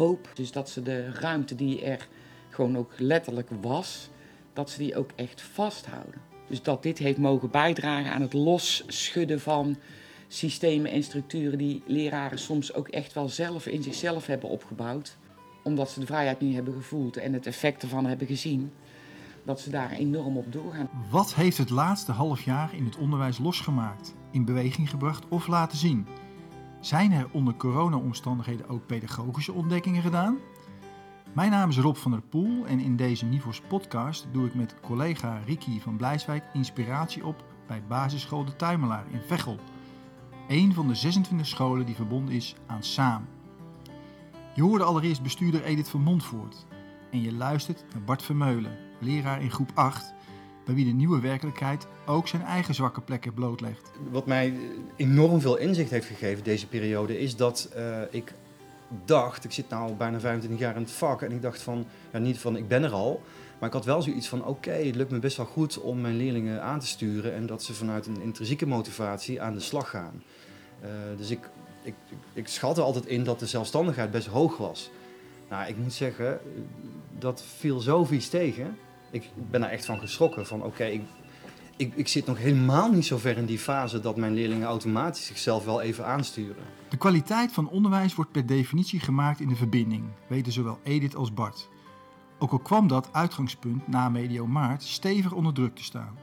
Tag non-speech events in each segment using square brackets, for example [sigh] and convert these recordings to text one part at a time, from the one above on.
hoop dus dat ze de ruimte die er gewoon ook letterlijk was, dat ze die ook echt vasthouden. Dus dat dit heeft mogen bijdragen aan het losschudden van systemen en structuren die leraren soms ook echt wel zelf in zichzelf hebben opgebouwd. Omdat ze de vrijheid niet hebben gevoeld en het effect ervan hebben gezien. Dat ze daar enorm op doorgaan. Wat heeft het laatste half jaar in het onderwijs losgemaakt, in beweging gebracht of laten zien? Zijn er onder corona-omstandigheden ook pedagogische ontdekkingen gedaan? Mijn naam is Rob van der Poel en in deze Nivos podcast doe ik met collega Ricky van Blijswijk inspiratie op bij basisschool De Tuimelaar in Veghel. Een van de 26 scholen die verbonden is aan SAAM. Je hoorde allereerst bestuurder Edith van Montvoort en je luistert naar Bart Vermeulen, leraar in groep 8, bij wie de nieuwe werkelijkheid ook zijn eigen zwakke plekken blootlegt. Wat mij enorm veel inzicht heeft gegeven deze periode is dat uh, ik dacht, ik zit nu bijna 25 jaar in het vak en ik dacht van, ja niet van ik ben er al, maar ik had wel zoiets van oké, het lukt me best wel goed om mijn leerlingen aan te sturen en dat ze vanuit een intrinsieke motivatie aan de slag gaan. Uh, dus ik, ik, ik schatte altijd in dat de zelfstandigheid best hoog was. Nou, ik moet zeggen, dat viel zo vies tegen. Ik ben daar echt van geschrokken. Van oké, ik, ik, ik zit nog helemaal niet zo ver in die fase dat mijn leerlingen automatisch zichzelf wel even aansturen. De kwaliteit van onderwijs wordt per definitie gemaakt in de verbinding, weten zowel Edith als Bart. Ook al kwam dat uitgangspunt na medio maart stevig onder druk te staan.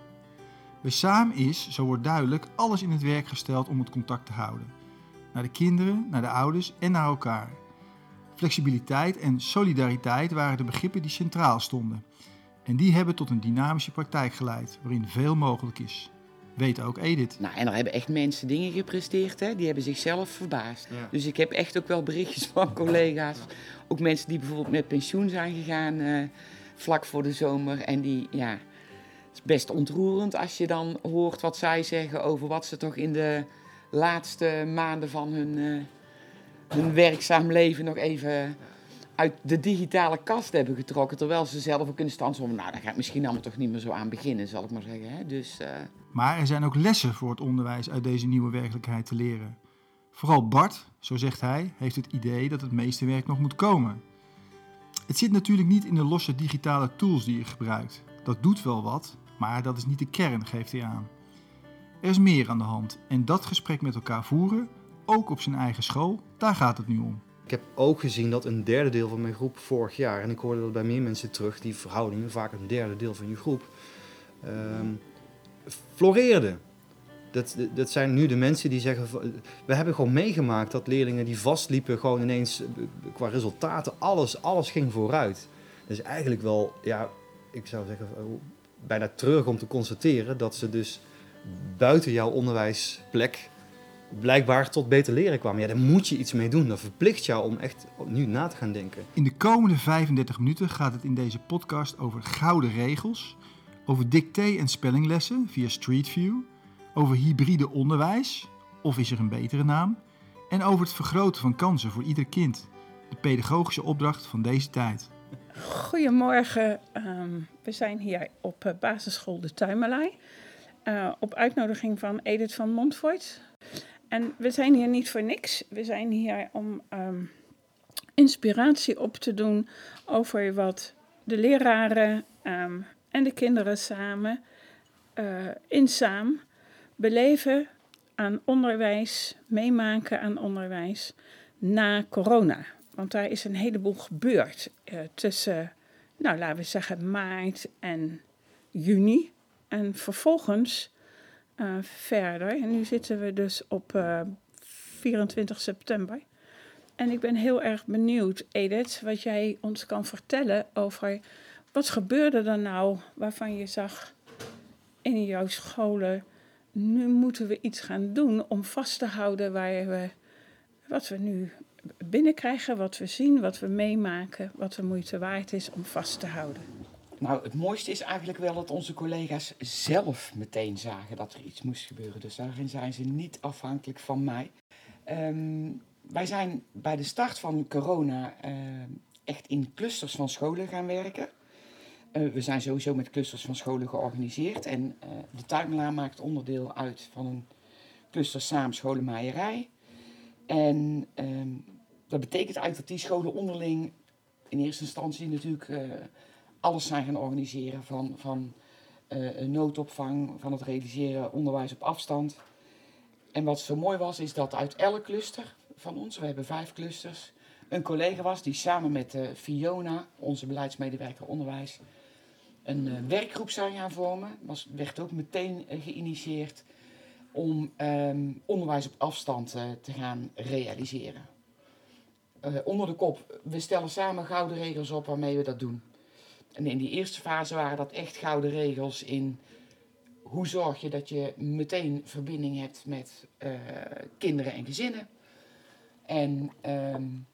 Bij SAAM is, zo wordt duidelijk, alles in het werk gesteld om het contact te houden. Naar de kinderen, naar de ouders en naar elkaar. Flexibiliteit en solidariteit waren de begrippen die centraal stonden. En die hebben tot een dynamische praktijk geleid, waarin veel mogelijk is. Weet ook Edith. Nou, en er hebben echt mensen dingen gepresteerd, hè? die hebben zichzelf verbaasd. Dus ik heb echt ook wel berichtjes van collega's. Ook mensen die bijvoorbeeld met pensioen zijn gegaan uh, vlak voor de zomer. En die, ja, het is best ontroerend als je dan hoort wat zij zeggen over wat ze toch in de laatste maanden van hun, uh, hun werkzaam leven nog even uit de digitale kast hebben getrokken. Terwijl ze zelf ook in de stand stonden. Nou, daar ga ik misschien allemaal toch niet meer zo aan beginnen, zal ik maar zeggen. Hè? Dus, uh... Maar er zijn ook lessen voor het onderwijs uit deze nieuwe werkelijkheid te leren. Vooral Bart, zo zegt hij, heeft het idee dat het meeste werk nog moet komen. Het zit natuurlijk niet in de losse digitale tools die je gebruikt. Dat doet wel wat, maar dat is niet de kern, geeft hij aan. Er is meer aan de hand en dat gesprek met elkaar voeren, ook op zijn eigen school, daar gaat het nu om. Ik heb ook gezien dat een derde deel van mijn groep vorig jaar, en ik hoorde dat bij meer mensen terug, die verhoudingen, vaak een derde deel van je groep, um, floreerde. Dat, dat zijn nu de mensen die zeggen, we hebben gewoon meegemaakt dat leerlingen die vastliepen, gewoon ineens eh, qua resultaten, alles, alles ging vooruit. Dat is eigenlijk wel, ja, ik zou zeggen, eh, bijna terug om te constateren dat ze dus buiten jouw onderwijsplek blijkbaar tot beter leren kwamen. Ja, daar moet je iets mee doen. Dat verplicht jou om echt nu na te gaan denken. In de komende 35 minuten gaat het in deze podcast over gouden regels, over dicté- en spellinglessen via Street View, over hybride onderwijs, of is er een betere naam, en over het vergroten van kansen voor ieder kind. De pedagogische opdracht van deze tijd. Goedemorgen, um, we zijn hier op uh, basisschool De Tuimelij. Uh, op uitnodiging van Edith van Montfort. En we zijn hier niet voor niks. We zijn hier om um, inspiratie op te doen over wat de leraren um, en de kinderen samen uh, in saam beleven aan onderwijs, meemaken aan onderwijs na corona. Want daar is een heleboel gebeurd uh, tussen, nou laten we zeggen, maart en juni. En vervolgens uh, verder. En nu zitten we dus op uh, 24 september. En ik ben heel erg benieuwd, Edith, wat jij ons kan vertellen over wat gebeurde er nou waarvan je zag in jouw scholen, nu moeten we iets gaan doen om vast te houden waar we, wat we nu binnenkrijgen, wat we zien, wat we meemaken, wat de moeite waard is om vast te houden. Nou, het mooiste is eigenlijk wel dat onze collega's zelf meteen zagen dat er iets moest gebeuren. Dus daarin zijn ze niet afhankelijk van mij. Um, wij zijn bij de start van corona uh, echt in clusters van scholen gaan werken. Uh, we zijn sowieso met clusters van scholen georganiseerd. En uh, de Tuinmelaar maakt onderdeel uit van een cluster samen scholenmaaierij. En um, dat betekent eigenlijk dat die scholen onderling in eerste instantie natuurlijk alles zijn gaan organiseren. Van, van uh, noodopvang, van het realiseren onderwijs op afstand. En wat zo mooi was, is dat uit elk cluster van ons, we hebben vijf clusters, een collega was die samen met uh, Fiona, onze beleidsmedewerker onderwijs, een werkgroep zou gaan vormen. Was, werd ook meteen geïnitieerd om ehm, onderwijs op afstand te gaan realiseren. onder de kop, we stellen samen gouden regels op waarmee we dat doen. En in die eerste fase waren dat echt gouden regels in hoe zorg je dat je meteen verbinding hebt met uh, kinderen en gezinnen. En um,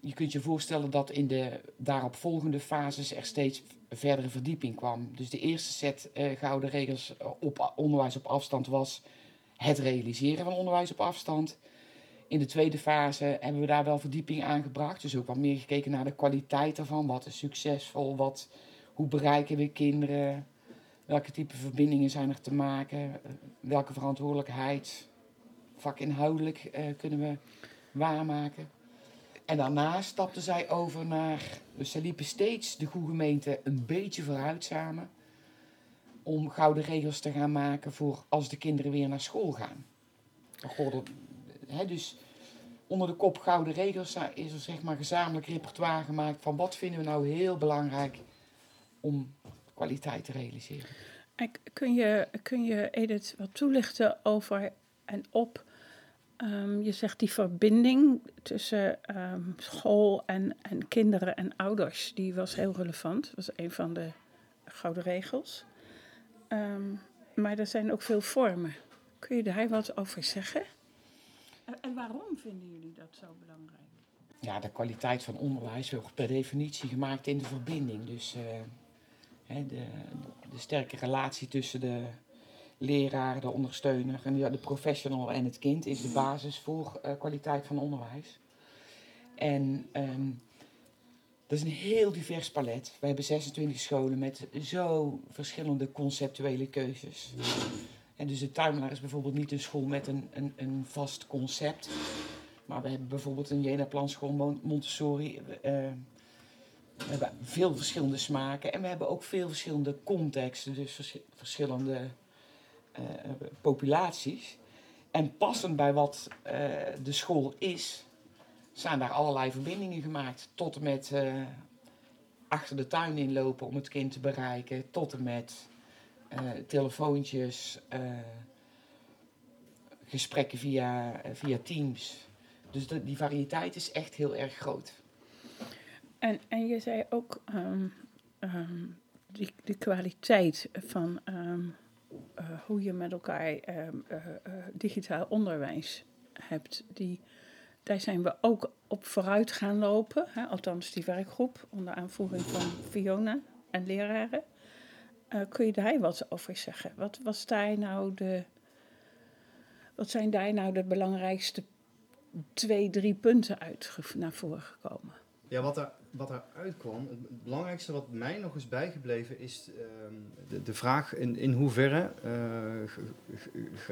je kunt je voorstellen dat in de daaropvolgende fases er steeds verdere verdieping kwam. Dus de eerste set uh, gouden regels op onderwijs op afstand was het realiseren van onderwijs op afstand. In de tweede fase hebben we daar wel verdieping aan gebracht. Dus ook wat meer gekeken naar de kwaliteit ervan. Wat is succesvol? Wat, hoe bereiken we kinderen? Welke type verbindingen zijn er te maken? Welke verantwoordelijkheid, vakinhoudelijk, uh, kunnen we waarmaken? En daarna stapten zij over naar. Dus zij liepen steeds de goede gemeente een beetje vooruit samen. Om gouden regels te gaan maken voor als de kinderen weer naar school gaan. Hè, dus onder de kop Gouden Regels is er zeg maar gezamenlijk repertoire gemaakt van wat vinden we nou heel belangrijk om kwaliteit te realiseren. Kun je, kun je Edith wat toelichten over en op, um, je zegt die verbinding tussen um, school en, en kinderen en ouders, die was heel relevant. Dat was een van de gouden regels. Um, maar er zijn ook veel vormen. Kun je daar wat over zeggen? En waarom vinden jullie dat zo belangrijk? Ja, de kwaliteit van onderwijs wordt per definitie gemaakt in de verbinding. Dus hè, de, de, sterke relatie tussen de leraar, de ondersteuner en de, professional en het kind is de basis voor uh, kwaliteit van onderwijs. En um, dat is een heel divers palet. We hebben 26 scholen met zo verschillende conceptuele keuzes. En dus de Tuimelaar is bijvoorbeeld niet een school met een, een, een vast concept. Maar we hebben bijvoorbeeld een Jena Planschool Montessori. Uh, we hebben veel verschillende smaken en we hebben ook veel verschillende contexten, dus verschillende uh, populaties. En passend bij wat uh, de school is, zijn daar allerlei verbindingen gemaakt. Tot en met achter de tuin inlopen om het kind te bereiken, tot en met telefoontjes, uh, gesprekken via, uh, via Teams. Dus die variëteit is echt heel erg groot. En, en je zei ook um, die, de kwaliteit van um, hoe je met elkaar digitaal onderwijs hebt. Die, daar zijn we ook op vooruit gaan lopen. Hè? Althans, die werkgroep onder aanvoering van Fiona en leraren. Uh, kun je daar wat over zeggen? Wat, was daar nou de, wat zijn daar nou de belangrijkste twee, drie punten uit naar voren gekomen? Ja, wat er, wat er uitkwam, het belangrijkste wat mij nog is bijgebleven is uh, de, de, vraag in, in hoeverre uh,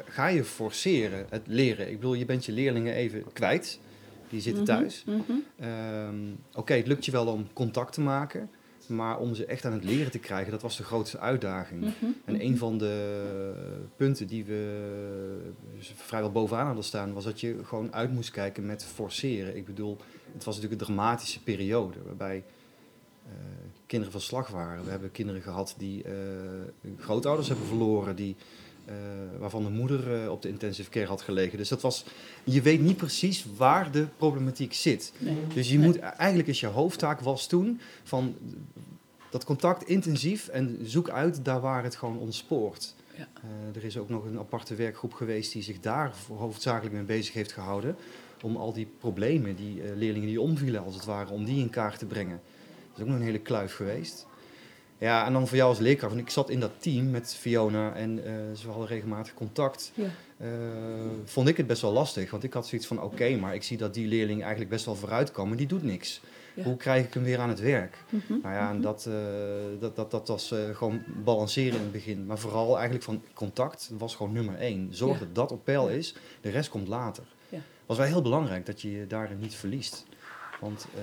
ga je forceren het leren. Ik bedoel, je bent je leerlingen even kwijt, die zitten mm -hmm, thuis. Mm -hmm. um, Oké, okay, het lukt je wel om contact te maken. Maar om ze echt aan het leren te krijgen, dat was de grootste uitdaging. Mhm, en mhm. een van de punten die we vrijwel bovenaan hadden staan, was dat je gewoon uit moest kijken met forceren. Ik bedoel, het was natuurlijk een dramatische periode waarbij uh, kinderen van slag waren. We hebben kinderen gehad die uh, grootouders hebben verloren, die waarvan de moeder uh, op de intensive care had gelegen. Dus dat was, je weet niet precies waar de problematiek zit. Nee. Dus je moet, eigenlijk is je hoofdtaak was toen van dat contact intensief en zoek uit daar waar het gewoon ontspoort. Ja. Uh, er is ook nog een aparte werkgroep geweest die zich daar hoofdzakelijk mee bezig heeft gehouden. Om al die problemen, die leerlingen die omvielen als het ware, om die in kaart te brengen. Dat is ook nog een hele kluif geweest. Ja, en dan voor jou als leerkracht, want ik zat in dat team met Fiona en uh, ze hadden regelmatig contact. Ja. Uh, vond ik het best wel lastig, want ik had zoiets van: oké, okay, maar ik zie dat die leerling eigenlijk best wel vooruit kan, maar die doet niks. Ja. Hoe krijg ik hem weer aan het werk? Mm -hmm. Nou ja, en dat, uh, dat, dat, dat was gewoon balanceren in het begin. Maar vooral eigenlijk van contact was gewoon nummer één. Zorg ja. dat dat op peil is, de rest komt later. was wel heel belangrijk dat je je daarin niet verliest. Want uh,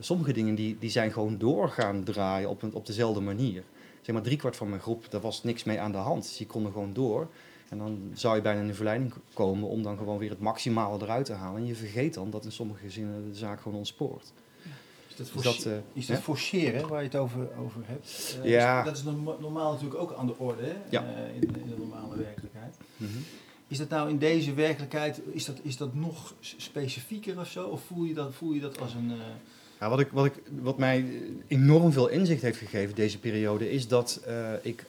sommige dingen die, die zijn gewoon door gaan draaien op, een, op dezelfde manier. Zeg maar driekwart van mijn groep, daar was niks mee aan de hand. Dus die konden gewoon door. En dan zou je bijna in de verleiding komen om dan gewoon weer het maximale eruit te halen. En je vergeet dan dat in sommige gezinnen de zaak gewoon ontspoort. Is dat, dus dat, uh, is dat forceren waar je het over, over hebt? Uh, ja. dat is normaal natuurlijk ook aan de orde? Ja. In, in, de normale werkelijkheid. Mm -hmm. Is dat nou in deze werkelijkheid, is dat, is dat nog specifieker of zo? Of voel je dat, voel je dat als een... Ja, wat, ik, wat, ik, wat mij enorm veel inzicht heeft gegeven deze periode is dat ik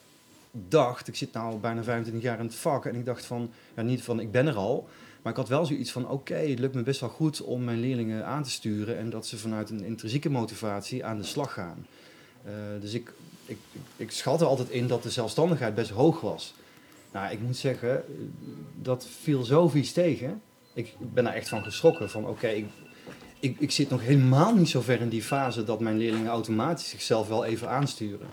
dacht, ik zit nu bijna 25 jaar in het vak en ik dacht van, ja, niet van ik ben er al, maar ik had wel zoiets van, oké, het lukt me best wel goed om mijn leerlingen aan te sturen en dat ze vanuit een intrinsieke motivatie aan de slag gaan. Uh, dus ik, ik, ik schat er altijd in dat de zelfstandigheid best hoog was. Nou, ik moet zeggen, dat viel zo vies tegen. Ik ben daar echt van geschrokken. Van oké, ik, ik, zit nog helemaal niet zo ver in die fase dat mijn leerlingen automatisch zichzelf wel even aansturen.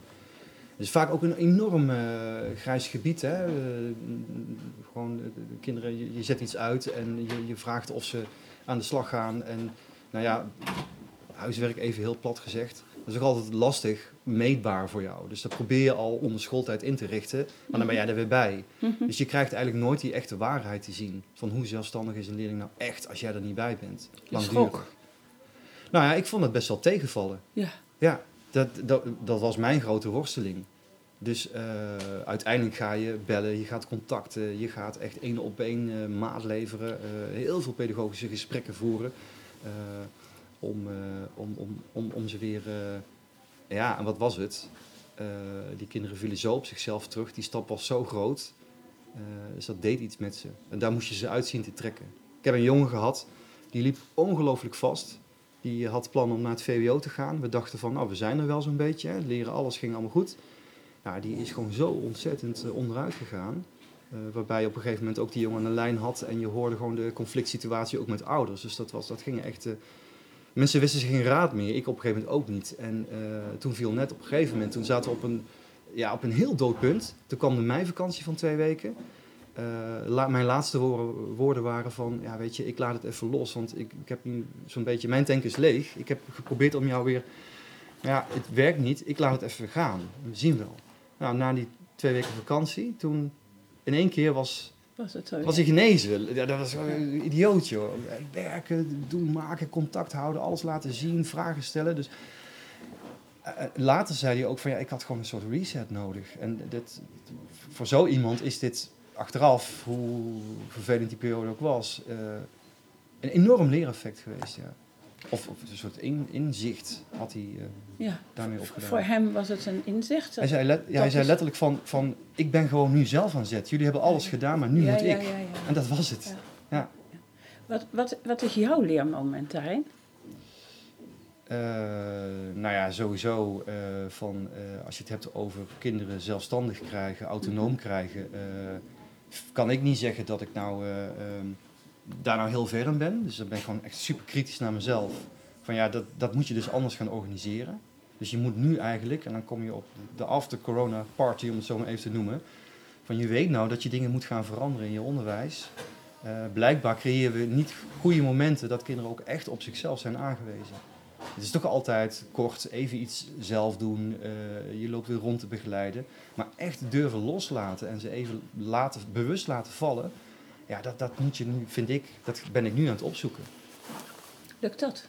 Het is vaak ook een enorm uh, grijs gebied. Hè? Uh, gewoon, de, de kinderen, je, je, zet iets uit en je, je, vraagt of ze aan de slag gaan. En nou ja, huiswerk even heel plat gezegd. Dat is ook altijd lastig meetbaar voor jou. Dus dat probeer je al onder schooltijd in te richten, maar dan ben jij er weer bij. Dus je krijgt eigenlijk nooit die echte waarheid te zien. Van hoe zelfstandig is een leerling nou echt als jij er niet bij bent. Langdurig. Nou ja, ik vond het best wel tegenvallen. Ja. Ja, dat, dat, dat was mijn grote worsteling. Dus uh, uiteindelijk ga je bellen, je gaat contacten, je gaat echt één op één uh, maat leveren, uh, heel veel pedagogische gesprekken voeren om, om, om, om, om ze weer. ja, en wat was het? die kinderen vielen zo op zichzelf terug, die stap was zo groot. dus dat deed iets met ze. En daar moest je ze uit zien te trekken. Ik heb een jongen gehad, die liep ongelooflijk vast. Die had plan om naar het VWO te gaan. We dachten van, nou, we zijn er wel zo'n beetje. Hè. Leren, alles ging allemaal goed. Nou, die is gewoon zo ontzettend onderuit gegaan. Waarbij je op een gegeven moment ook die jongen aan de lijn had. En je hoorde gewoon de conflict situatie ook met ouders. Dus dat, was, dat ging echt... mensen wisten zich geen raad meer. Ik op een gegeven moment ook niet. En toen viel net op een gegeven moment... Toen zaten we op een, ja, op een heel dood punt. Toen kwam de meivakantie van twee weken. La, mijn laatste woorden, woorden, waren van... Ja, weet je, ik laat het even los. Want ik, ik heb nu zo'n beetje... Mijn tank is leeg. Ik heb geprobeerd om jou weer... Ja, het werkt niet. Ik laat het even gaan. We zien wel. Nou, na die twee weken vakantie, toen in één keer was, was, het zo, was hij genezen. Ja, dat was een idiootje hoor. Werken, doen, maken, contact houden, alles laten zien, vragen stellen. Dus uh, later zei hij ook van ja, ik had gewoon een soort reset nodig. En dit, voor zo iemand is dit achteraf, hoe vervelend die periode ook was, uh, een enorm leereffect geweest. Ja. Of, of, een soort in, inzicht had hij uh, ja. daarmee opgedaan. Voor hem was het een inzicht. Hij zei, let, ja, hij zei letterlijk van, van, ik ben gewoon nu zelf aan zet. Jullie hebben alles gedaan, maar nu ja, moet ik. En dat was het. Ja. Wat, wat, wat is jouw leermoment daarin? Uh, nou ja, sowieso uh, van als je het hebt over kinderen zelfstandig krijgen, autonoom -hmm. krijgen, kan ik niet zeggen dat ik nou um, daar nou heel ver in ben. Dus dan ben ik gewoon echt super kritisch naar mezelf. Van ja, dat, dat moet je dus anders gaan organiseren. Dus je moet nu eigenlijk, en dan kom je op de after corona party, om het zo maar even te noemen. Van je weet nou dat je dingen moet gaan veranderen in je onderwijs. Uh, blijkbaar creëren we niet goede momenten dat kinderen ook echt op zichzelf zijn aangewezen. Het is toch altijd kort even iets zelf doen, uh, je loopt weer rond te begeleiden. Maar echt durven loslaten en ze even laten, bewust laten vallen. Ja, dat, dat moet je nu, vind ik, dat ben ik nu aan het opzoeken. Lukt dat?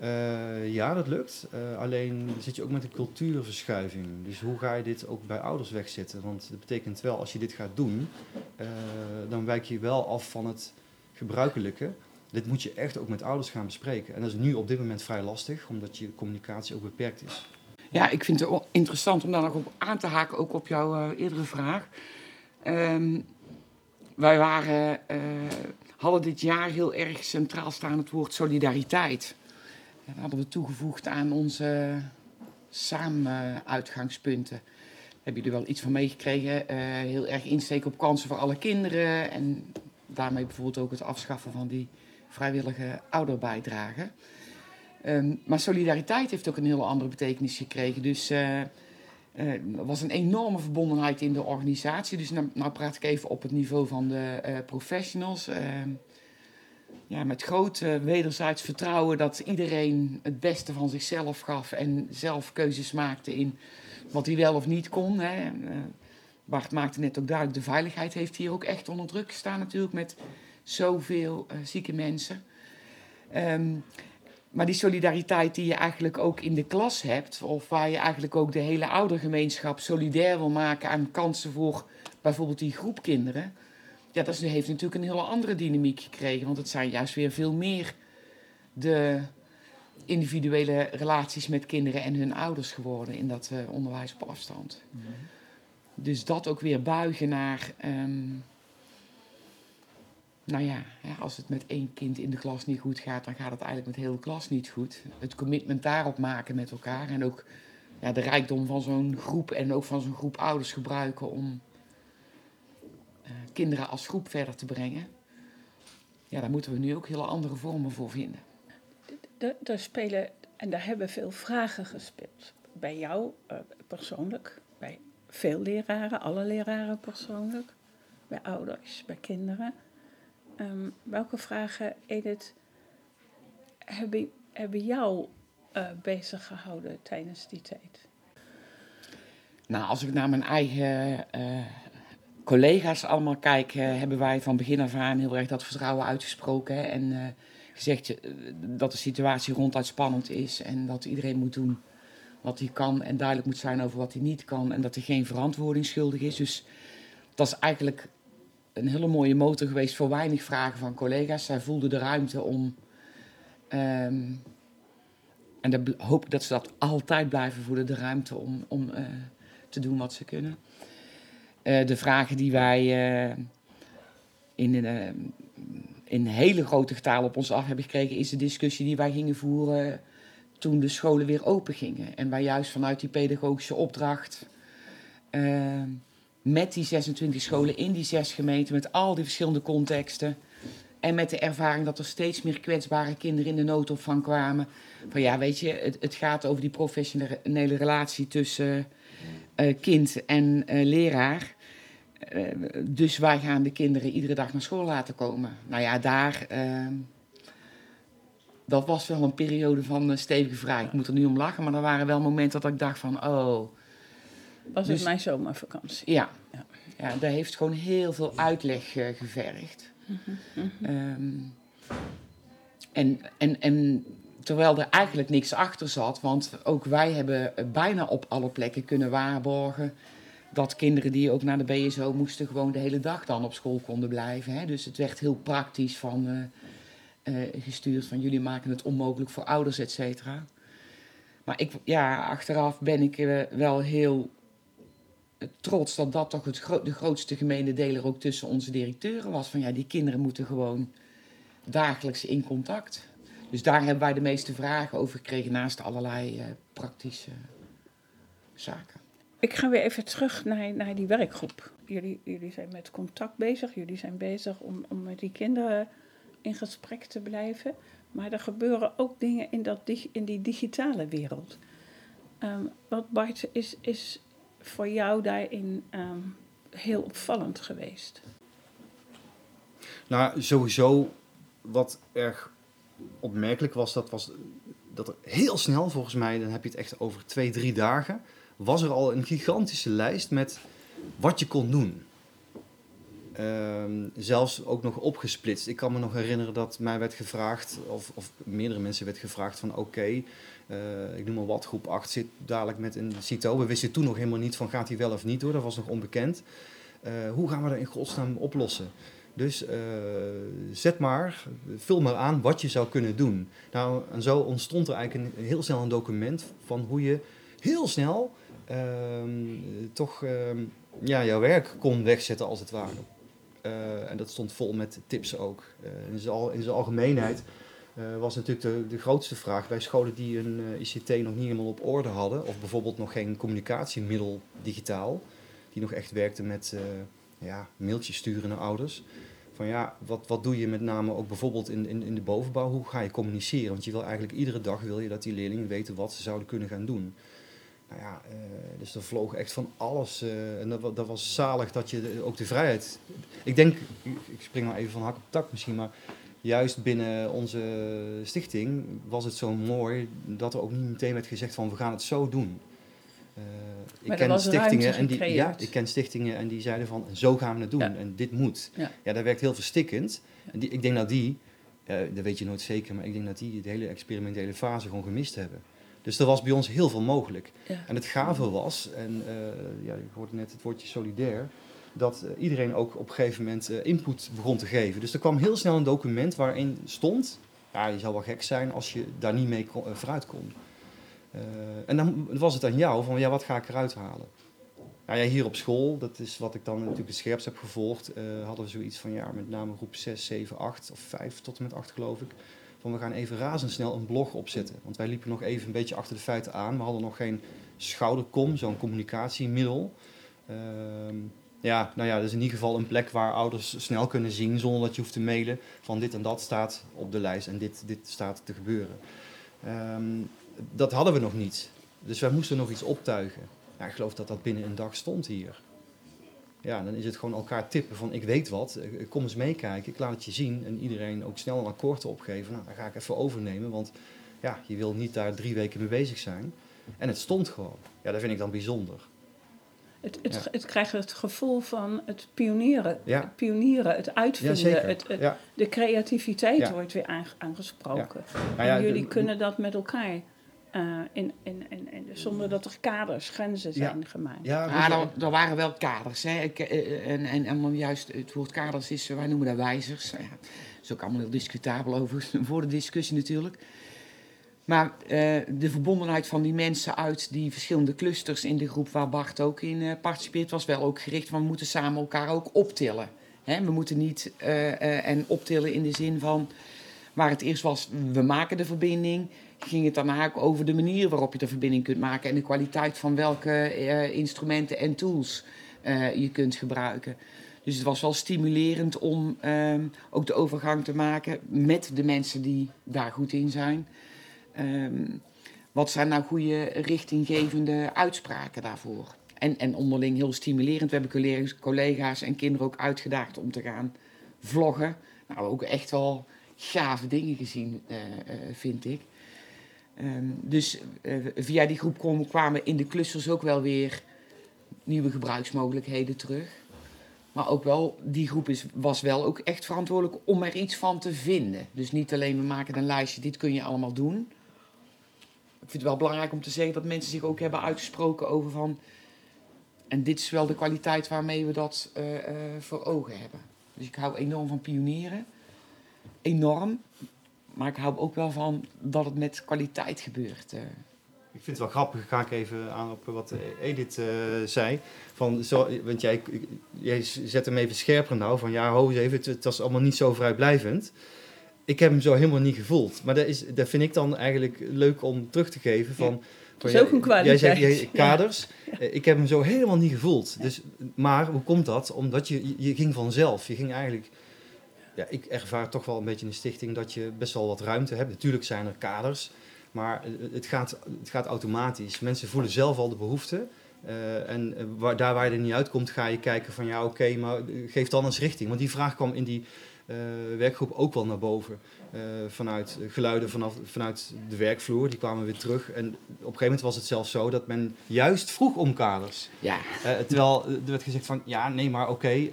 Uh, ja, dat lukt. Uh, alleen zit je ook met een cultuurverschuiving. Dus hoe ga je dit ook bij ouders wegzetten? Want dat betekent wel, als je dit gaat doen, uh, dan wijk je wel af van het gebruikelijke. Dit moet je echt ook met ouders gaan bespreken. En dat is nu op dit moment vrij lastig, omdat je communicatie ook beperkt is. Ja, ik vind het interessant om daar nog op aan te haken, ook op jouw eerdere vraag. Um, wij waren, hadden dit jaar heel erg centraal staan het woord solidariteit. Dat hadden we toegevoegd aan onze samen-uitgangspunten. Hebben jullie wel iets van meegekregen? Uh, heel erg insteken op kansen voor alle kinderen. En daarmee bijvoorbeeld ook het afschaffen van die vrijwillige ouderbijdrage. Um, maar solidariteit heeft ook een heel andere betekenis gekregen. Dus uh, uh, was een enorme verbondenheid in de organisatie. Dus nou, nou praat ik even op het niveau van de professionals. ja, met groot wederzijds vertrouwen dat iedereen het beste van zichzelf gaf en zelf keuzes maakte in wat hij wel of niet kon. Hè. Uh, Bart maakte net ook duidelijk, de veiligheid heeft hier ook echt onder druk gestaan natuurlijk met zoveel zieke mensen. Um, maar die solidariteit die je eigenlijk ook in de klas hebt, of waar je eigenlijk ook de hele oudergemeenschap solidair wil maken aan kansen voor bijvoorbeeld die groep kinderen, ja, dat heeft natuurlijk een hele andere dynamiek gekregen. Want het zijn juist weer veel meer de individuele relaties met kinderen en hun ouders geworden in dat uh, onderwijs op afstand. Mm -hmm. Dus dat ook weer buigen naar. Um, nou ja, als het met één kind in de klas niet goed gaat, dan gaat het eigenlijk met heel de klas niet goed. Het commitment daarop maken met elkaar en ook ja, de rijkdom van zo'n groep en ook van zo'n groep ouders gebruiken om uh, kinderen als groep verder te brengen. Ja, daar moeten we nu ook hele andere vormen voor vinden. Daar spelen, en daar hebben veel vragen gespeeld. Bij jou uh, persoonlijk, bij veel leraren, alle leraren persoonlijk, bij ouders, bij kinderen. Um, welke vragen, Edith, hebben, hebben jou uh, bezig gehouden tijdens die tijd? Nou, als ik naar mijn eigen uh, collega's allemaal kijk, uh, hebben wij van begin af aan heel erg dat vertrouwen uitgesproken. En gezegd dat de situatie ronduit spannend is en dat iedereen moet doen wat hij kan en duidelijk moet zijn over wat hij niet kan en dat hij geen verantwoording schuldig is. Dus dat is eigenlijk een hele mooie motor geweest voor weinig vragen van collega's. Zij voelden de ruimte om. Um, en dan hoop ik dat ze dat altijd blijven voelen, de ruimte om, om uh, te doen wat ze kunnen. Uh, de vragen die wij uh, in, in hele grote getalen op ons af hebben gekregen, is de discussie die wij gingen voeren toen de scholen weer open gingen. En wij juist vanuit die pedagogische opdracht ehm, met die 26 scholen in die zes gemeenten, met al die verschillende contexten. En met de ervaring dat er steeds meer kwetsbare kinderen in de noodopvang kwamen. Van ja, weet je, het, het gaat over die professionele relatie tussen uh, kind en uh, leraar. Uh, dus wij gaan de kinderen iedere dag naar school laten komen. Nou ja, daar. Ehm, dat was wel een periode van stevige vraag. Ik moet er nu om lachen, maar er waren wel momenten dat ik dacht van, oh, was dus, het mijn zomervakantie. Ja. ja. ja, daar heeft gewoon heel veel uitleg uh, gevergd. Mm -hmm. um, en, en, en terwijl er eigenlijk niks achter zat, want ook wij hebben bijna op alle plekken kunnen waarborgen dat kinderen die ook naar de BSO moesten gewoon de hele dag dan op school konden blijven. Hè? Dus het werd heel praktisch van, uh, uh, gestuurd van jullie maken het onmogelijk voor ouders, et cetera. Maar ik, ja, achteraf ben ik wel heel trots dat dat toch het de grootste gemene deler ook tussen onze directeuren was. Van ja, die kinderen moeten gewoon dagelijks in contact. Dus daar hebben wij de meeste vragen over gekregen naast allerlei uh, praktische zaken. Ik ga weer even terug naar, naar die werkgroep. Jullie, jullie zijn met contact bezig, jullie zijn bezig om, om met die kinderen in gesprek te blijven. Maar er gebeuren ook dingen in, dat, in die digitale wereld. Um, wat Bart, is, is voor jou daarin um, heel opvallend geweest? Nou, sowieso wat erg opmerkelijk was, dat was dat er heel snel, volgens mij, dan heb je het echt over twee, drie dagen, was er al een gigantische lijst met wat je kon doen. Um, zelfs ook nog opgesplitst. Ik kan me nog herinneren dat mij werd gevraagd, of, of meerdere mensen werd gevraagd van oké, uh, ik noem maar wat, groep 8 zit dadelijk met een CITO. We wisten toen nog helemaal niet van gaat hij wel of niet door, dat was nog onbekend. Uh, hoe gaan we dat in godsnaam oplossen? Dus uh, zet maar, vul maar aan wat je zou kunnen doen. Nou, en zo ontstond er eigenlijk een, heel snel een document van hoe je heel snel ehm, toch ehm, ja, jouw werk kon wegzetten als het ware. En dat stond vol met tips ook. in zijn algemeenheid uh, was natuurlijk de, de grootste vraag bij scholen die een eh, ICT nog niet helemaal op orde hadden, of bijvoorbeeld nog geen communicatiemiddel digitaal, die nog echt werkte met ja, mailtjes sturen naar ouders. Van ja, wat, wat doe je met name ook bijvoorbeeld in, in, in de bovenbouw? Hoe ga je communiceren? Want je wil eigenlijk iedere dag wil je dat die leerlingen weten wat ze zouden kunnen gaan doen. Nou ja, dus er vloog echt van alles. en dat, dat was zalig dat je ook de vrijheid. Ik denk, ik spring maar even van hak op tak misschien, maar juist binnen onze stichting was het zo mooi dat er ook niet meteen werd gezegd van we gaan het zo doen. Uh, ik ken stichtingen en die, ja, ik ken stichtingen en die zeiden van zo gaan we het doen en dit moet. Ja. ja, dat werkt heel verstikkend. En die, ik denk dat die, dat weet je nooit zeker, maar ik denk dat die de hele experimentele fase gewoon gemist hebben. Dus er was bij ons heel veel mogelijk. En het gave was, en uh, ja, ik hoorde net het woordje solidair, dat uh, iedereen ook op een gegeven moment uh, input begon te geven. Dus er kwam heel snel een document waarin stond, ja, je zou wel gek zijn als je daar niet mee kon, vooruit kon. en dan was het aan jou van, ja, wat ga ik eruit halen? Nou ja, hier op school, dat is wat ik dan natuurlijk het scherpst heb gevolgd, hadden we zoiets van, ja, met name groep 6, 7, 8 of 5 tot en met 8 geloof ik van we gaan even razendsnel een blog opzetten. Want wij liepen nog even een beetje achter de feiten aan. We hadden nog geen schouderkom, zo'n communicatiemiddel. Ehm, ja, nou ja, dat is in ieder geval een plek waar ouders snel kunnen zien zonder dat je hoeft te mailen van dit en dat staat op de lijst en dit, dit staat te gebeuren. Ehm, dat hadden we nog niet. Dus wij moesten nog iets optuigen. Ik geloof dat dat binnen een dag stond hier. Ja, dan is het gewoon elkaar tippen van ik weet wat, eh, kom eens meekijken, ik laat het je zien. En iedereen ook snel een akkoord opgeven. Nou, dan ga ik even overnemen, want ja, je wil niet daar drie weken mee bezig zijn. En het stond gewoon. Ja, dat vind ik dan bijzonder. Het, het, het krijgt het gevoel van het pionieren, het, pionieren, het uitvinden, het, de creativiteit wordt weer aangesproken. Nou en jullie kunnen dat met elkaar uh, in, in, in, zonder dat er kaders, grenzen zijn gemaakt. Ja, ah, er, waren wel kaders. Hè. Ik, eh, eh, en, en, en juist het woord kaders is, wij noemen dat wijzers. Ja, dat is ook allemaal heel discutabel over, [laughs] voor de discussie natuurlijk. Maar uh, de verbondenheid van die mensen uit die verschillende clusters in de groep waar Bart ook in uh, participeert, was wel ook gericht van we moeten samen elkaar ook optillen. Hè? We moeten niet uh, en optillen in de zin van waar het eerst was, we maken de verbinding ging het daarna ook over de manier waarop je de verbinding kunt maken en de kwaliteit van welke uh, instrumenten en tools uh, je kunt gebruiken. Dus het was wel stimulerend om uh, ook de overgang te maken met de mensen die daar goed in zijn. Um, wat zijn nou goede richtinggevende uitspraken daarvoor? En, en onderling heel stimulerend. We hebben collega's en kinderen ook uitgedaagd om te gaan vloggen. Nou, ook echt wel gave dingen gezien, uh, vind ik. Um, dus uh, via die groep kwamen in de clusters ook wel weer nieuwe gebruiksmogelijkheden terug. Maar ook wel, die groep is, was wel ook echt verantwoordelijk om er iets van te vinden. Dus niet alleen we maken een lijstje, dit kun je allemaal doen. Ik vind het wel belangrijk om te zeggen dat mensen zich ook hebben uitgesproken over van... En dit is wel de kwaliteit waarmee we dat uh, uh, voor ogen hebben. Dus ik hou enorm van pionieren. Enorm. Maar ik hou ook wel van dat het met kwaliteit gebeurt. Eh. Ik vind het wel grappig, ga ik even aan op wat Edith uh, zei. Van zo, want jij, jij zet hem even scherper nou, van ja, ho eens even, het, het, was allemaal niet zo vrijblijvend. Ik heb hem zo helemaal niet gevoeld. Maar dat, is, dat vind ik dan eigenlijk leuk om terug te geven. Van, ja. is ook een kwaliteit. Jij zegt jij, kaders. Eh, ik heb hem zo helemaal niet gevoeld. Dus, maar hoe komt dat? Omdat je, je ging vanzelf. Je ging eigenlijk ja, ik ervaar toch wel een beetje in de stichting dat je best wel wat ruimte hebt. Natuurlijk zijn er kaders, maar het gaat, het gaat automatisch. Mensen voelen zelf al de behoefte. Uh, en eh, waar, daar waar je er niet uitkomt, ga je kijken van ja, oké, maar geef dan eens richting. Want die vraag kwam in die uh, werkgroep ook wel naar boven. vanuit geluiden vanaf, vanuit de werkvloer, die kwamen weer terug. En op een gegeven moment was het zelfs zo dat men juist vroeg om kaders. Ja. terwijl er werd gezegd van ja, nee, maar oké,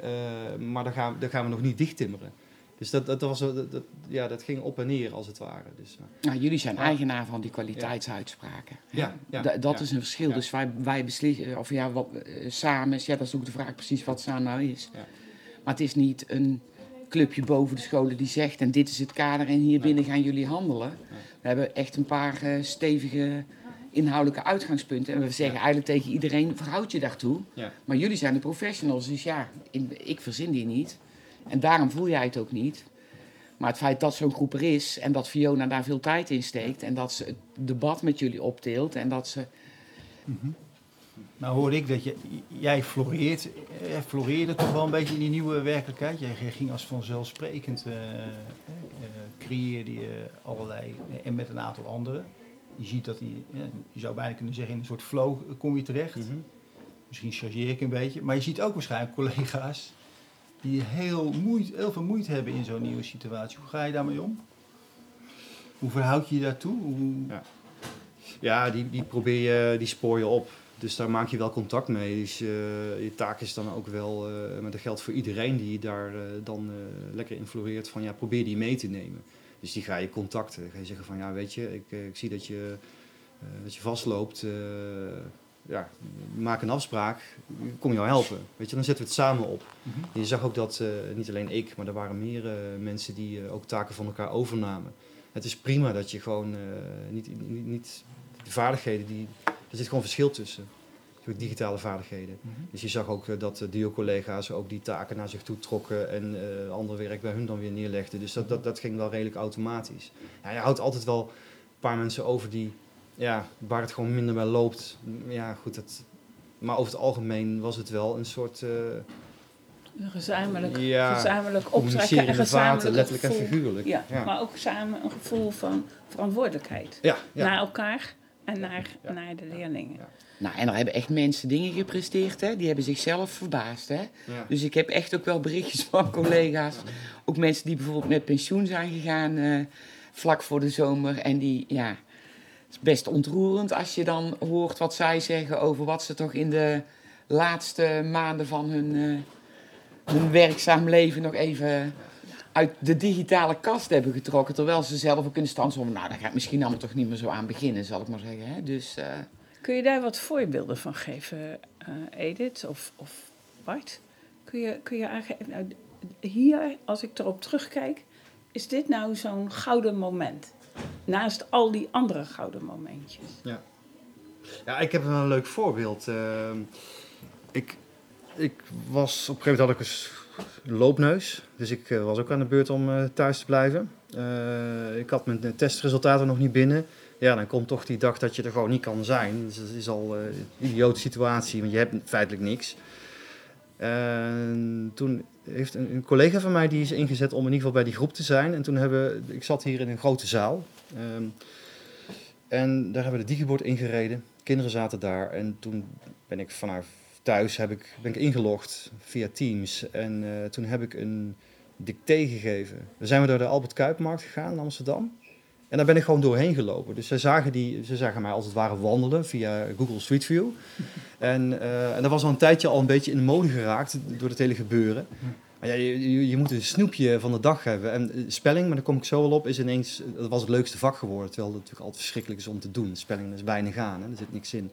maar dan gaan, dan gaan we nog niet dichttimmeren. Dus dat, dat, was, dat, dat, ja, dat ging op en neer als het ware. Dus, nou, jullie zijn eigenaar van die kwaliteitsuitspraken. Ja, ja, dat is een verschil. Dus wij, wij beslissen, of ja, wat, uh, samen, ja, dat is ook de vraag precies wat samen nou is. Maar het is niet een clubje boven de scholen die zegt, en dit is het kader en hier binnen gaan jullie handelen. We hebben echt een paar uh, stevige inhoudelijke uitgangspunten. En we zeggen eigenlijk tegen iedereen, verhoud je daartoe. Maar jullie zijn de professionals, dus ja, ik verzin die niet. En daarom voel jij het ook niet. Maar het feit dat zo'n groep er is en dat Fiona daar veel tijd in steekt en dat ze het debat met jullie opteelt en dat ze. Mm Nou hoorde ik dat je, jij floreert, eh, floreerde toch wel een beetje in die nieuwe werkelijkheid. Jij ging als vanzelfsprekend, uh, uh, creëerde je allerlei, en met een aantal anderen. Je ziet dat, die, je zou bijna kunnen zeggen, in een soort flow kom je terecht. Mhm. Misschien chargeer ik een beetje, maar je ziet ook waarschijnlijk collega's die heel, moeite, heel veel moeite hebben in zo'n nieuwe situatie. Hoe ga je daarmee om? Hoe verhoud je je daartoe? Hoe... Ja. Ja, die, die probeer je, die spoor je op. Dus daar maak je wel contact mee. Dus uh, je taak is dan ook wel, uh, maar dat geldt voor iedereen die daar uh, dan lekker in floreert, van ja, probeer die mee te nemen. Dus die ga je contacten. Dan ga je zeggen van ja, weet je, ik, ik zie dat je, dat je vastloopt. Ja, maak een afspraak, kom jou helpen. Weet je, dan zetten we het samen op. Mm -hmm. Je zag ook dat niet alleen ik, maar er waren meer mensen die ook taken van elkaar overnamen. Het is prima dat je gewoon niet, niet, niet de vaardigheden die er zit gewoon verschil tussen. Digitale vaardigheden. Mm -hmm. Dus je zag ook dat uh, duo-collega's ook die taken naar zich toe trokken en ander werk bij hun dan weer neerlegden. Dus dat, dat, dat ging wel redelijk automatisch. Ja, je houdt altijd wel een paar mensen over die, ja, waar het gewoon minder bij loopt. Ja, goed, dat, maar over het algemeen was het wel een soort. Een gezamenlijk, ja, gezamenlijk optrekken en gezamenlijk letterlijk gevoel, en figuurlijk. Ja, ja, Maar ook samen een gevoel van verantwoordelijkheid ja, ja. naar elkaar en naar, ja. naar de leerlingen. Ja. Nou, en er hebben echt mensen dingen gepresteerd, hè. Die hebben zichzelf verbaasd, hè. Ja. Dus ik heb echt ook wel berichtjes [laughs] van collega's. Ook mensen die bijvoorbeeld met pensioen zijn gegaan uh, vlak voor de zomer. En die, ja... Is best ontroerend als je dan hoort wat zij zeggen over wat ze toch in de laatste maanden van hun, uh, hun werkzaam leven nog even uit de digitale kast hebben getrokken. Terwijl ze zelf ook in stand zijn nou, daar ga ik misschien allemaal toch niet meer zo aan beginnen, zal ik maar zeggen. Hè? Dus, uh... Kun je daar wat voorbeelden van geven, uh, Edith of, of Bart? Kun je, kun je aangeven, nou, hier, als ik erop terugkijk, is dit nou zo'n gouden moment? Naast al die andere gouden momentjes. Ja, ja ik heb een leuk voorbeeld. Uh, ik, ik was, op een gegeven moment had ik eens loopneus. Dus ik uh, was ook aan de beurt om uh, thuis te blijven. Uh, ik had mijn testresultaten nog niet binnen. Ja, dan komt toch die dag dat je er gewoon niet kan zijn. Dus dat is al een idiote situatie, want je hebt feitelijk niks. En toen heeft een, een, collega van mij die is ingezet om in ieder geval bij die groep te zijn. En toen hebben ik zat hier in een grote zaal. Um, en daar hebben we de digibord ingereden. Kinderen zaten daar. En toen ben ik vanuit thuis heb ik, ben ik ingelogd via Teams. En uh, toen heb ik een dicté gegeven. Dan zijn we door de Albert Kuipmarkt gegaan in Amsterdam. En daar ben ik gewoon doorheen gelopen. Dus ze zagen, die, ze zagen mij als het ware wandelen via Google Street View. [laughs] En, uh, en dat was al een tijdje al een beetje in de mode geraakt door het hele gebeuren. Maar ja, je, je, je, moet een snoepje van de dag hebben. En spelling, maar daar kom ik zo wel op, is ineens... Dat was het leukste vak geworden. Terwijl het natuurlijk altijd verschrikkelijk is om te doen. Spelling is weinig aan, hè? er zit niks in.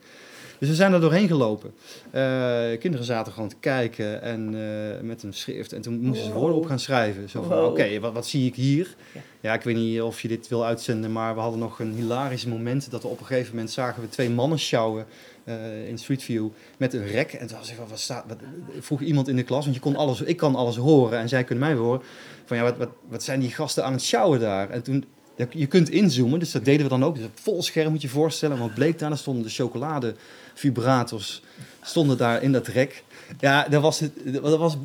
Dus we zijn er doorheen gelopen. Uh, kinderen zaten gewoon te kijken en uh, met een schrift. En toen moesten ze woorden op gaan schrijven. Zo van, oké, okay, wat, wat, zie ik hier? Ja. ja. ik weet niet of je dit wil uitzenden, maar we hadden nog een hilarisch moment... dat we op een gegeven moment zagen we twee mannen sjouwen uh, in Street View met een rek. En toen was ik, wat staat, wat, vroeg iemand in de klas, want je kon alles, ik kan alles horen en zij kunnen mij horen. Van ja, wat, wat, wat zijn die gasten aan het sjouwen daar? En toen je kunt inzoomen, dus dat deden we dan ook. Dus vol scherm moet je je voorstellen. Want bleek daar, stonden de chocoladevibrators stonden daar in dat rek. Ja, dat was, het, dat was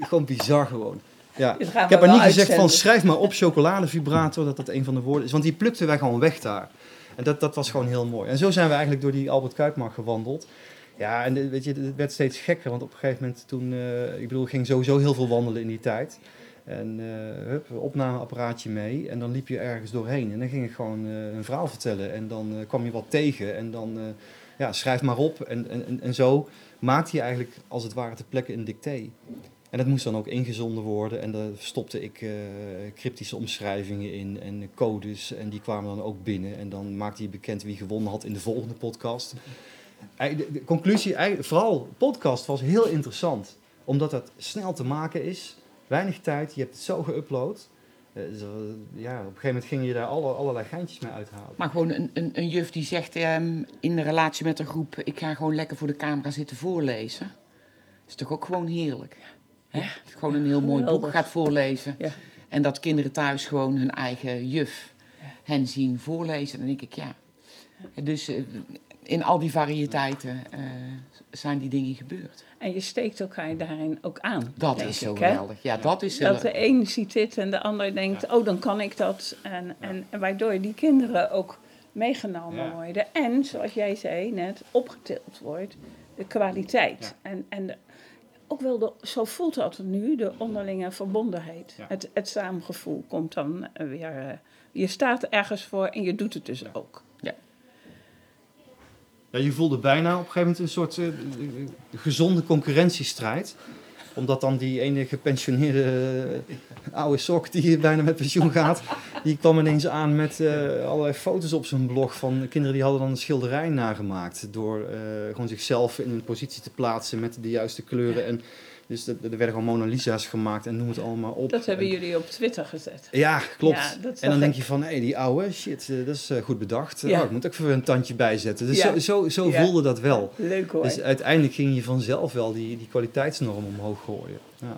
gewoon bizar gewoon. Ja. Ik heb er niet gezegd van schrijf maar op chocoladevibrator, dat dat een van de woorden is. Want die plukten wij gewoon weg daar. En dat, dat was gewoon heel mooi. En zo zijn we eigenlijk door die Albert Kuipmarkt gewandeld. Ja, en weet je, het werd steeds gekker, want op een gegeven moment toen, uh, ik bedoel, ik ging sowieso heel veel wandelen in die tijd. En uh, hup, opnameapparaatje mee. En dan liep je ergens doorheen. En dan ging ik gewoon uh, een verhaal vertellen. En dan uh, kwam je wat tegen. En dan ja, schrijf maar op. En, en, en zo maakte je eigenlijk als het ware te plekke een dicté. En dat moest dan ook ingezonden worden. En daar stopte ik cryptische omschrijvingen in en codes. En die kwamen dan ook binnen. En dan maakte je bekend wie gewonnen had in de volgende podcast. De, de conclusie, vooral podcast was heel interessant. Omdat dat snel te maken is weinig tijd, je hebt het zo geüpload. Uh, dus, uh, ja, op een gegeven moment ging je daar alle, allerlei geintjes mee uithalen. Maar gewoon een, een, een juf die zegt um, in de relatie met een groep... ik ga gewoon lekker voor de camera zitten voorlezen. is toch ook gewoon heerlijk. Hè? Ja. Gewoon een heel mooi boek gaat voorlezen. Ja. En dat kinderen thuis gewoon hun eigen juf hen zien voorlezen. Dan denk ik, ja... Dus uh, in al die variëteiten zijn die dingen gebeurd. En je steekt elkaar daarin ook aan. Dat is zo geweldig. Ja, dat is Dat de een ziet dit en de ander denkt, ja. oh, dan kan ik dat. En, ja. en, en, waardoor die kinderen ook meegenomen ja. worden. En, zoals jij zei net, opgetild wordt de kwaliteit. En, en de, ook wel, de, zo voelt dat nu, de onderlinge verbondenheid. Ja. Het, het samengevoel komt dan eh, weer. eh, je staat ergens voor en je doet het dus ook. Je voelde bijna op een gegeven moment een soort eh, gezonde concurrentiestrijd. Omdat dan die ene gepensioneerde eh, oude sok die bijna met pensioen gaat, die kwam ineens aan met allerlei foto's op zijn blog van kinderen die hadden dan een schilderij nagemaakt. Door gewoon zichzelf in een positie te plaatsen met de juiste kleuren. En dus er er werden gewoon Mona Lisa's gemaakt en noem het allemaal op. Dat hebben En- jullie op Twitter gezet. Ja, klopt. Ja, en dan denk je van, hé, die oude, shit, eh, dat is eh, goed bedacht. Ja. Oh, ik moet ook even een tandje bijzetten. Dus Ja. zo, zo, voelde dat wel. Leuk hoor. Dus uiteindelijk ging je vanzelf wel die, die kwaliteitsnorm omhoog gooien. Ja.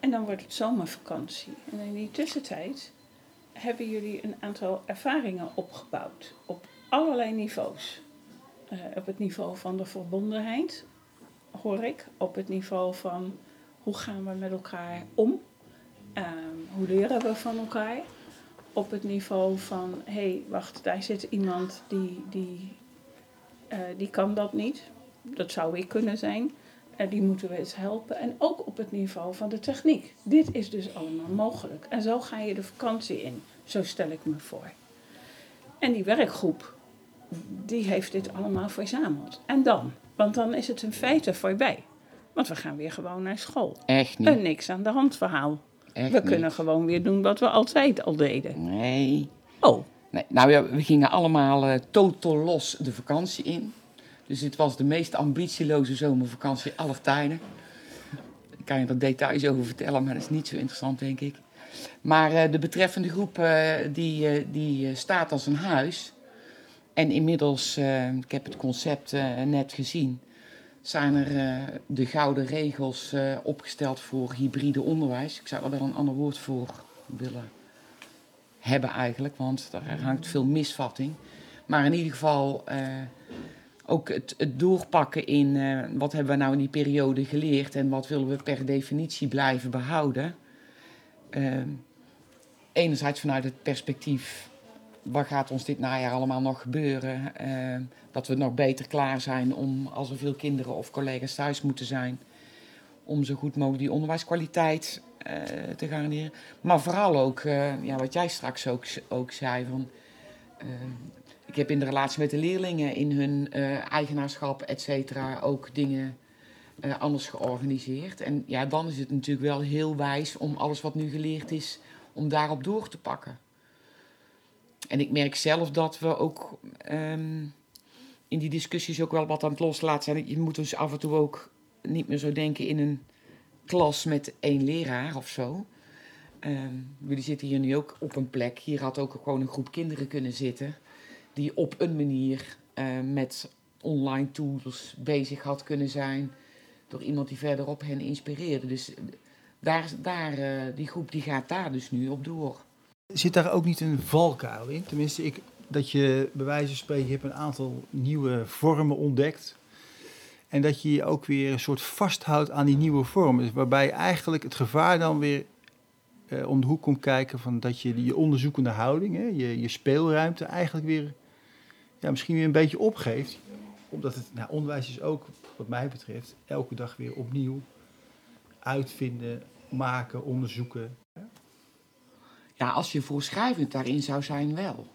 En dan wordt het zomervakantie. En in die tussentijd hebben jullie een aantal ervaringen opgebouwd. Op allerlei niveaus. Eh, op het niveau van de verbondenheid, hoor ik. Op het niveau van hoe gaan we met elkaar om? Ehm, hoe leren we van elkaar? Op het niveau van, hé, hey, wacht, daar zit iemand die, die, eh, die kan dat niet. Dat zou ik kunnen zijn. En die moeten we eens helpen. En ook op het niveau van de techniek. Dit is dus allemaal mogelijk. En zo ga je de vakantie in. Zo stel ik me voor. En die werkgroep, die heeft dit allemaal verzameld. En dan? Want dan is het in feite voorbij. Want we gaan weer gewoon naar school. Echt niet. Een niks aan de hand verhaal. Echt We niet. kunnen gewoon weer doen wat we altijd al deden. Nee. Oh, nee. Nou ja, we gingen allemaal eh totaal los de vakantie in. Dus het was de meest ambitieloze zomervakantie aller tijden. Ik kan je er details over vertellen, maar dat is niet zo interessant, denk ik. Maar eh, de betreffende groep eh, die, die staat als een huis. En inmiddels, eh, ik heb het concept eh, net gezien, zijn er eh, de gouden regels opgesteld voor hybride onderwijs. Ik zou er wel een ander woord voor willen hebben eigenlijk, want daar hangt veel misvatting. Maar in ieder geval ook het, het doorpakken in wat hebben we nou in die periode geleerd en wat willen we per definitie blijven behouden. Eh, enerzijds vanuit het perspectief, wat gaat ons dit najaar allemaal nog gebeuren? Eh, dat we nog beter klaar zijn om, als er veel kinderen of collega's thuis moeten zijn, om zo goed mogelijk die onderwijskwaliteit eh, te garanderen. Maar vooral ook, eh, ja, wat jij straks ook, ook zei, van, eh, ik heb in de relatie met de leerlingen in hun eh, eigenaarschap, et cetera, ook dingen anders georganiseerd. En ja, dan is het natuurlijk wel heel wijs om alles wat nu geleerd is, om daarop door te pakken. En ik merk zelf dat we ook ehm, in die discussies ook wel wat aan het loslaten zijn. Je moet dus af en toe ook niet meer zo denken in een klas met één leraar of zo. Ehm, jullie zitten hier nu ook op een plek. Hier had ook gewoon een groep kinderen kunnen zitten. Die op een manier eh, met online tools bezig had kunnen zijn. Door iemand die verderop hen inspireerde. Dus daar, daar, eh, die groep die gaat daar dus nu op door. Zit daar ook niet een valkuil in? Tenminste, ik, dat je bij wijze van spreken hebt een aantal nieuwe vormen ontdekt. En dat je je ook weer een soort vasthoudt aan die nieuwe vormen. Waarbij eigenlijk het gevaar dan weer eh, om de hoek komt kijken van dat je je onderzoekende houding, hè, je, je speelruimte eigenlijk weer ja, misschien weer een beetje opgeeft. Omdat het nou, onderwijs is ook, wat mij betreft, elke dag weer opnieuw uitvinden, maken, onderzoeken. Ja, als je voorschrijvend daarin zou zijn, wel.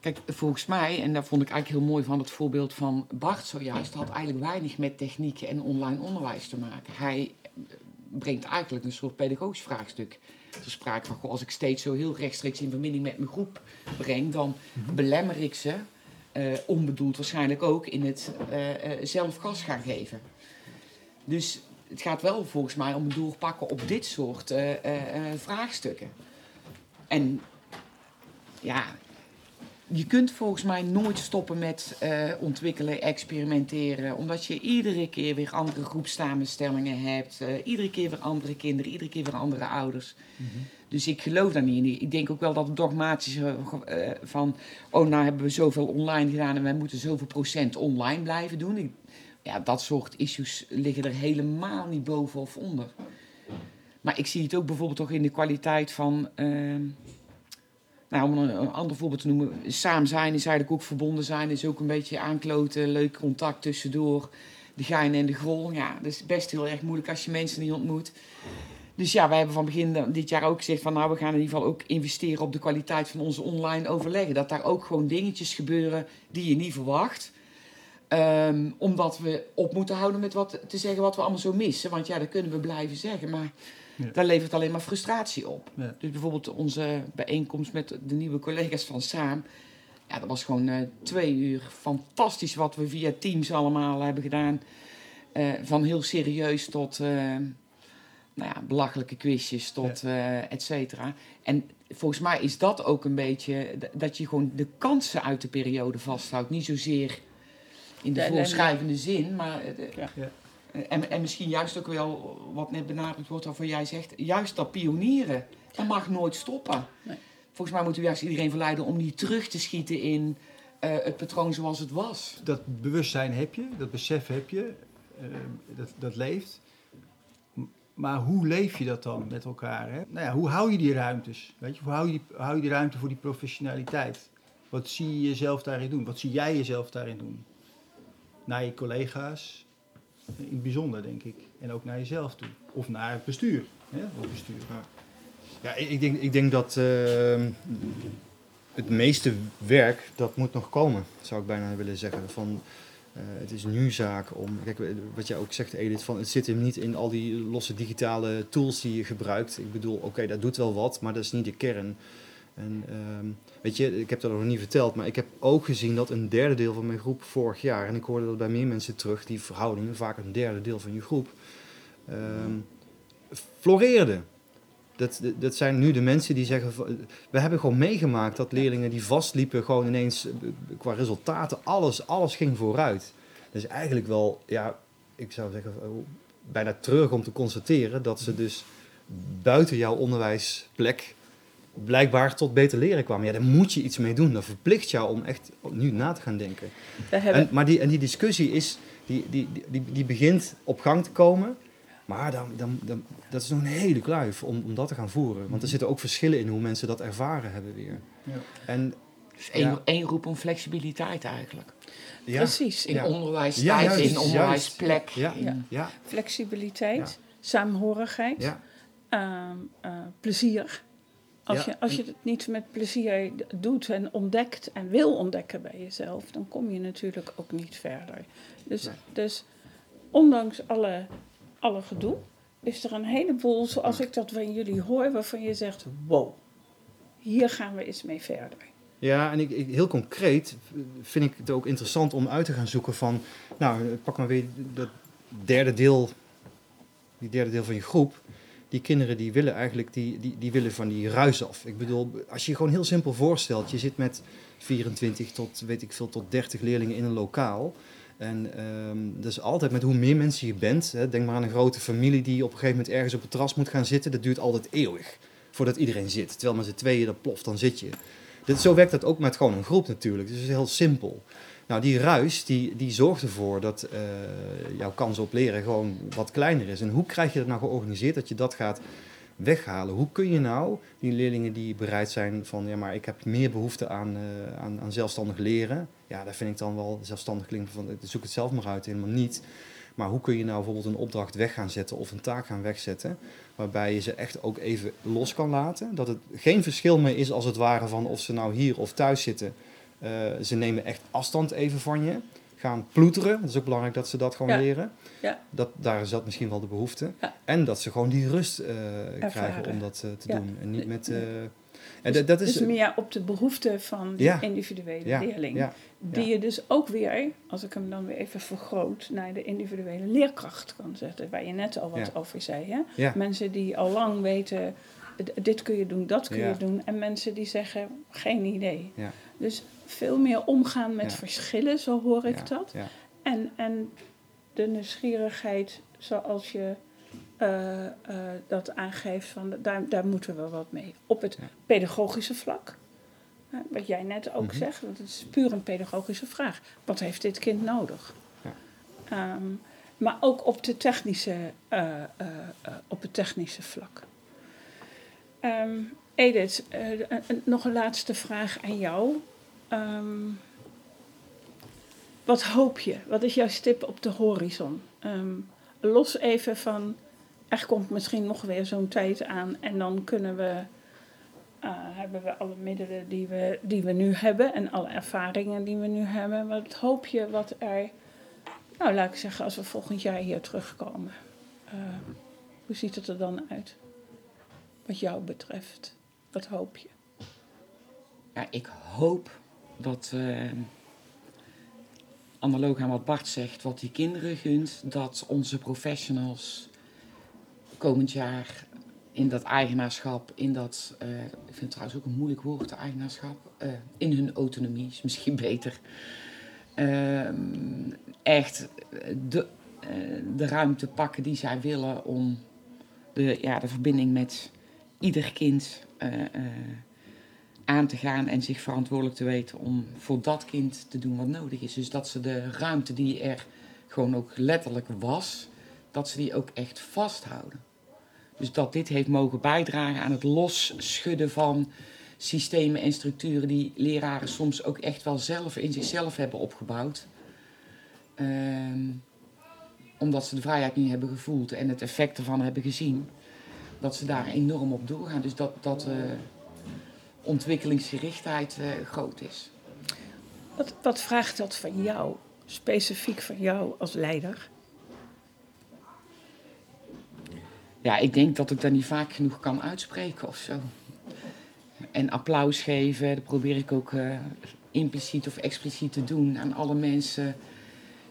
Kijk, volgens mij, en daar vond ik eigenlijk heel mooi van het voorbeeld van Bart zojuist, had eigenlijk weinig met techniek en online onderwijs te maken. Hij eh, brengt eigenlijk een soort pedagogisch vraagstuk ter sprake van, goh, als ik steeds zo heel rechtstreeks in verbinding met mijn groep breng, dan belemmer ik ze, eh, onbedoeld waarschijnlijk ook, in het eh, eh, zelf gas gaan geven. Dus het gaat wel volgens mij om het doorpakken op dit soort eh, eh, eh, vraagstukken. En ja, je kunt volgens mij nooit stoppen met eh, ontwikkelen, experimenteren. Omdat je iedere keer weer andere groepsamenstellingen hebt. iedere keer weer andere kinderen, iedere keer weer andere ouders. Dus ik geloof daar niet in. Ik denk ook wel dat het dogmatische van... oh, nou hebben we zoveel online gedaan en wij moeten zoveel procent online blijven doen. Ik, ja, dat soort issues liggen er helemaal niet boven of onder. Maar ik zie het ook bijvoorbeeld toch in de kwaliteit van... ehm, nou, om een, ander voorbeeld te noemen. Samen zijn is eigenlijk ook verbonden zijn. Is ook een beetje aankloten, leuk contact tussendoor. de gein en de grol. Ja, dat is best heel erg moeilijk als je mensen niet ontmoet. Dus ja, wij hebben van begin dit jaar ook gezegd van nou, we gaan in ieder geval ook investeren op de kwaliteit van onze online overleggen. Dat daar ook gewoon dingetjes gebeuren die je niet verwacht. Ehm, omdat we op moeten houden met wat te zeggen wat we allemaal zo missen. Want ja, dat kunnen we blijven zeggen. Maar ja. dat levert alleen maar frustratie op. Dus bijvoorbeeld onze bijeenkomst met de nieuwe collega's van Saam. Ja, dat was gewoon uh, twee uur fantastisch wat we via Teams allemaal hebben gedaan. Uh, van heel serieus tot uh, nou ja, belachelijke quizjes tot ja. et cetera. En volgens mij is dat ook een beetje dat je gewoon de kansen uit de periode vasthoudt. Niet zozeer in de, de voorschrijvende zin, maar... Ja. En, en misschien juist ook wel, wat net benadrukt wordt, waarvan jij zegt, juist dat pionieren, dat mag nooit stoppen. Nee. Volgens mij moeten we juist iedereen verleiden om niet terug te schieten in uh, het patroon zoals het was. Dat bewustzijn heb je, dat besef heb je, uh, dat, dat leeft. Maar hoe leef je dat dan met elkaar? Hè? Nou ja, hoe hou je die ruimtes? Weet je? Hoe hou je, die, hou je die ruimte voor die professionaliteit? Wat zie je jezelf daarin doen? Wat zie jij jezelf daarin doen? Naar je collega's, in het bijzonder denk ik. En ook naar jezelf toe. Of naar het bestuur. Hè? Het bestuur. Ja. Ik denk, ik denk dat uh, het meeste werk, dat moet nog komen, zou ik bijna willen zeggen. Van, uh, het is nu zaak om, kijk, wat jij ook zegt Edith, van, het zit hem niet in al die losse digitale tools die je gebruikt. Ik bedoel, oké, dat doet wel wat, maar dat is niet de kern. En uh, weet je, ik heb dat nog niet verteld, maar ik heb ook gezien dat een derde deel van mijn groep vorig jaar, en ik hoorde dat bij meer mensen terug, die verhoudingen, vaak een derde deel van je groep, ehm, floreerde. Dat, dat zijn nu de mensen die zeggen, we hebben gewoon meegemaakt dat leerlingen die vastliepen gewoon ineens eh, qua resultaten, alles, alles ging vooruit. Dat is eigenlijk wel, ja, ik zou zeggen, eh, bijna terug om te constateren dat ze dus buiten jouw onderwijsplek blijkbaar tot beter leren kwamen. Ja, daar moet je iets mee doen. Dat verplicht jou om echt nu na te gaan denken. En, maar die, en die discussie is, die, die, die, die begint op gang te komen. Maar dan, dan, dan, dat is nog een hele kluif om, om dat te gaan voeren. Want er zitten ook verschillen in hoe mensen dat ervaren hebben weer. Ja. En, dus één, ja. één roep om flexibiliteit eigenlijk. Ja. Precies. In onderwijstijd, in onderwijsplek. Ja. Ja. Flexibiliteit, saamhorigheid, uh, uh, plezier. Als, je, als je het niet met plezier doet en ontdekt en wil ontdekken bij jezelf, dan kom je natuurlijk ook niet verder. Dus, dus ondanks alle alle gedoe, is er een heleboel, zoals ik dat van jullie hoor, waarvan je zegt: wow, hier gaan we eens mee verder. Ja, en ik, ik, heel concreet vind ik het ook interessant om uit te gaan zoeken van, nou, pak maar weer dat derde deel, die derde deel van je groep. Die kinderen die willen eigenlijk die, die, die willen van die ruis af. Ik bedoel, als je je gewoon heel simpel voorstelt, je zit met 24 tot weet ik veel tot 30 leerlingen in een lokaal. En um, dus altijd met hoe meer mensen je bent. Hè, denk maar aan een grote familie die op een gegeven moment ergens op het terras moet gaan zitten. Dat duurt altijd eeuwig voordat iedereen zit. Terwijl met z'n tweeën dat ploft, dan zit je. Dit, zo werkt dat ook met gewoon een groep natuurlijk. Dus het is heel simpel. Nou, die ruis die, die zorgt ervoor dat uh, jouw kans op leren gewoon wat kleiner is. En hoe krijg je dat nou georganiseerd dat je dat gaat weghalen. Hoe kun je nou die leerlingen die bereid zijn van ja, maar ik heb meer behoefte aan, uh, aan, aan, zelfstandig leren. Ja, daar vind ik dan wel zelfstandig klinken van zoek het zelf maar uit, helemaal niet. Maar hoe kun je nou bijvoorbeeld een opdracht weg gaan zetten of een taak gaan wegzetten, waarbij je ze echt ook even los kan laten. Dat het geen verschil meer is als het ware van of ze nou hier of thuis zitten. Uh, ze nemen echt afstand even van je gaan ploeteren. Het is ook belangrijk dat ze dat gewoon leren. Ja. Dat, daar zat misschien wel de behoefte. En dat ze gewoon die rust uh, krijgen om dat uh, te doen. En niet met... En dus, dat is, dus meer op de behoefte van die individuele leerling. Die je dus ook weer, als ik hem dan weer even vergroot, naar de individuele leerkracht kan zetten. Waar je net al wat over zei. Hè? Mensen die al lang weten, dit kun je doen, dat kun je doen. En mensen die zeggen, geen idee. Dus veel meer omgaan met verschillen, zo hoor ik dat. Ja. En, en de nieuwsgierigheid zoals je uh, uh, dat aangeeft, van, daar, daar moeten we wat mee. Op het pedagogische vlak, wat jij net ook mm-hmm. zegt, want het is puur een pedagogische vraag. Wat heeft dit kind nodig? Um, maar ook op, de technische, op het technische vlak. Um, Edith, nog een laatste vraag aan jou. Um, wat hoop je? Wat is jouw stip op de horizon? Ehm, los even van, er komt misschien nog weer zo'n tijd aan en dan kunnen we, uh, hebben we alle middelen die we, die we nu hebben en alle ervaringen die we nu hebben. Wat hoop je wat er, nou laat ik zeggen, als we volgend jaar hier terugkomen? Hoe ziet het er dan uit? Wat jou betreft, wat hoop je? Ja, ik hoop dat, uh, analoog aan wat Bart zegt, wat die kinderen gunt, dat onze professionals komend jaar in dat eigenaarschap, in dat, uh, ik vind het trouwens ook een moeilijk woord, eigenaarschap, uh, in hun autonomie, is misschien [laughs] beter, uh, echt de, de ruimte pakken die zij willen om de, ja, de verbinding met ieder kind aan te gaan en zich verantwoordelijk te weten om voor dat kind te doen wat nodig is. Dus dat ze de ruimte die er gewoon ook letterlijk was, dat ze die ook echt vasthouden. Dus dat dit heeft mogen bijdragen aan het losschudden van systemen en structuren die leraren soms ook echt wel zelf in zichzelf hebben opgebouwd. Ehm, omdat ze de vrijheid niet hebben gevoeld en het effect ervan hebben gezien. Dat ze daar enorm op doorgaan. Dus dat, dat uh, ontwikkelingsgerichtheid uh, groot is. Wat, wat vraagt dat van jou, specifiek van jou als leider? ja, ik denk dat ik dat niet vaak genoeg kan uitspreken of zo. En applaus geven, dat probeer ik ook uh, impliciet of expliciet te doen aan alle mensen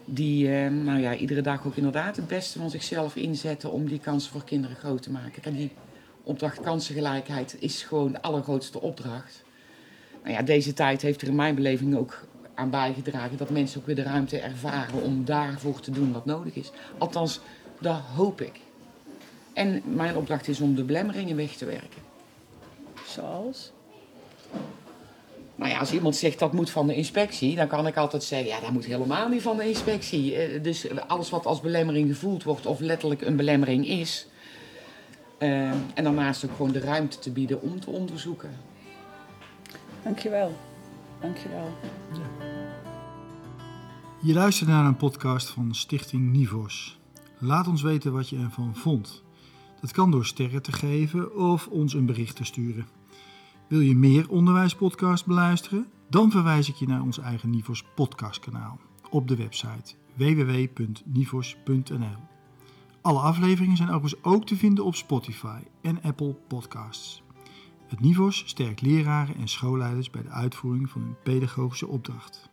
die uh, nou ja, iedere dag ook inderdaad het beste van zichzelf inzetten om die kansen voor kinderen groot te maken. En die opdracht kansengelijkheid is gewoon de allergrootste opdracht. Nou ja, deze tijd heeft er in mijn beleving ook aan bijgedragen dat mensen ook weer de ruimte ervaren om daarvoor te doen wat nodig is. Althans, dat hoop ik. En mijn opdracht is om de belemmeringen weg te werken. Zoals? Nou ja, als iemand zegt dat moet van de inspectie, dan kan ik altijd zeggen, ja, dat moet helemaal niet van de inspectie. Eh, dus alles wat als belemmering gevoeld wordt of letterlijk een belemmering is. Uh, en daarnaast ook gewoon de ruimte te bieden om te onderzoeken. Dankjewel. Dankjewel. Ja. Je luistert naar een podcast van Stichting Nivos. Laat ons weten wat je ervan vond. Dat kan door sterren te geven of ons een bericht te sturen. Wil je meer onderwijspodcasts beluisteren? Dan verwijs ik je naar ons eigen Nivos podcastkanaal op de website www.nivos.nl. Alle afleveringen zijn overigens ook te vinden op Spotify en Apple Podcasts. Het Nivos sterkt leraren en schoolleiders bij de uitvoering van hun pedagogische opdracht.